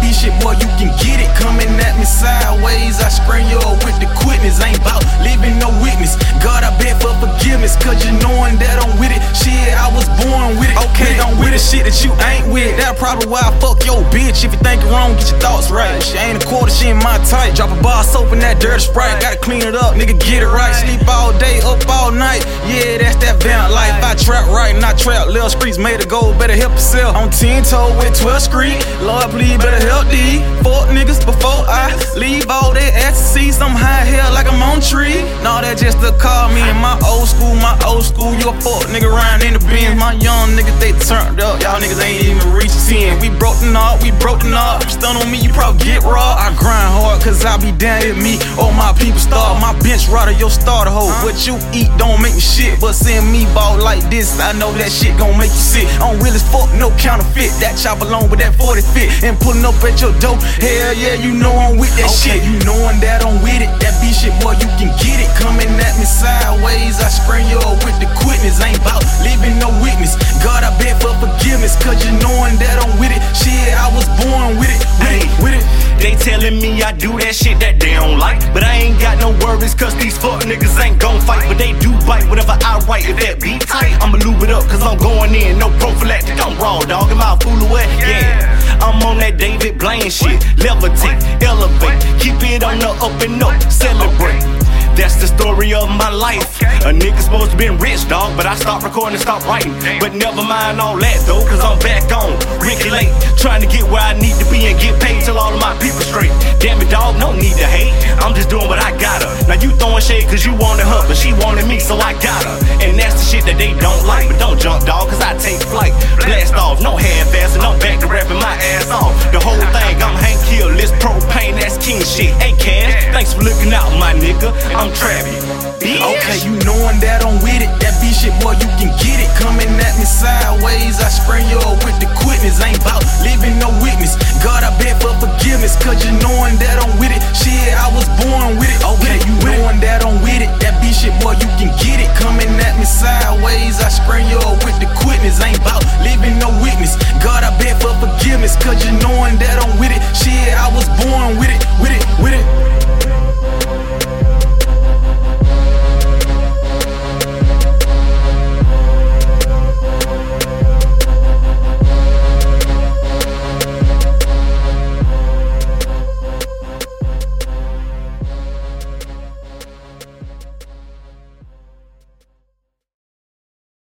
be shit, boy, you can get it. Coming at me sideways, I screen you up with the quickness. Ain't bout leaving no witness. God, I beg for forgiveness, cause you knowing that I'm with it. Shit, I was born with it. Okay, I'm with the shit that you ain't with. That probably why I fuck your bitch. If you think it wrong, get your thoughts right. She ain't a quarter, she ain't my type. Drop a bar soap in that dirty sprite. Gotta clean it up, nigga, get it right. Sleep all day, up all night. Yeah, that's that vamp life. I trap right, not trap. Little streets made of gold, better help yourself. On 10 toe with 12 street. Lord, please, better help these. Fuck niggas before I leave all that see some high hair like I'm on tree. Nah, that just to call me in my old school, my old school. You a fuck nigga riding in the bins. My young niggas, they turned up. Y'all niggas ain't even reached 10. We broke the we broke the knot. Stun on me, you probably get raw. I grind hard, cause I be down at me. All my people starve. My bench rider, your starter hoe. What you eat don't make me shit. But seeing me ball like this, I know that shit gon' make you sick. I'm real as fuck, no counterfeit. That chop along with that 40 fit. And pulling up at your door. Hell yeah, you know I'm with that Okay. shit. You knowing that I'm shit, boy, you can get it. Coming at me sideways, I screen you up with the quickness. Ain't bout leaving no witness. God, I beg for forgiveness. Cause you knowing that I'm with it. Shit, I was born with it. With it, with it. They telling me I do that shit that they don't like. But I ain't got no worries, cause these fuck niggas ain't gon' fight. But they do bite whatever I write. If that beat tight, I'ma lube it up, cause I'm going in. No prophylactic, I'm raw, dog. Am I a fool or what? Yeah. I'm on that David Blaine shit. Levitate, elevate, it on the up and up, celebrate. That's the story of my life. A nigga supposed to been rich, dog, but I stopped recording and stopped writing. But never mind all that though, cause I'm back on. Ricky late, trying to get where I need to be and get paid till all of my people straight. Damn it, dog, no need to hate. I'm just doing what I gotta. Now you throwing shade cause you wanted her, but she wanted me, so I got her. And that's the shit that they don't like. But don't jump, dog, cause I looking out, my nigga. I'm. Bitch. Okay, you knowing that I'm with it. That be shit, boy, you can get it. Coming at me sideways, I spray you up with the quickness. Ain't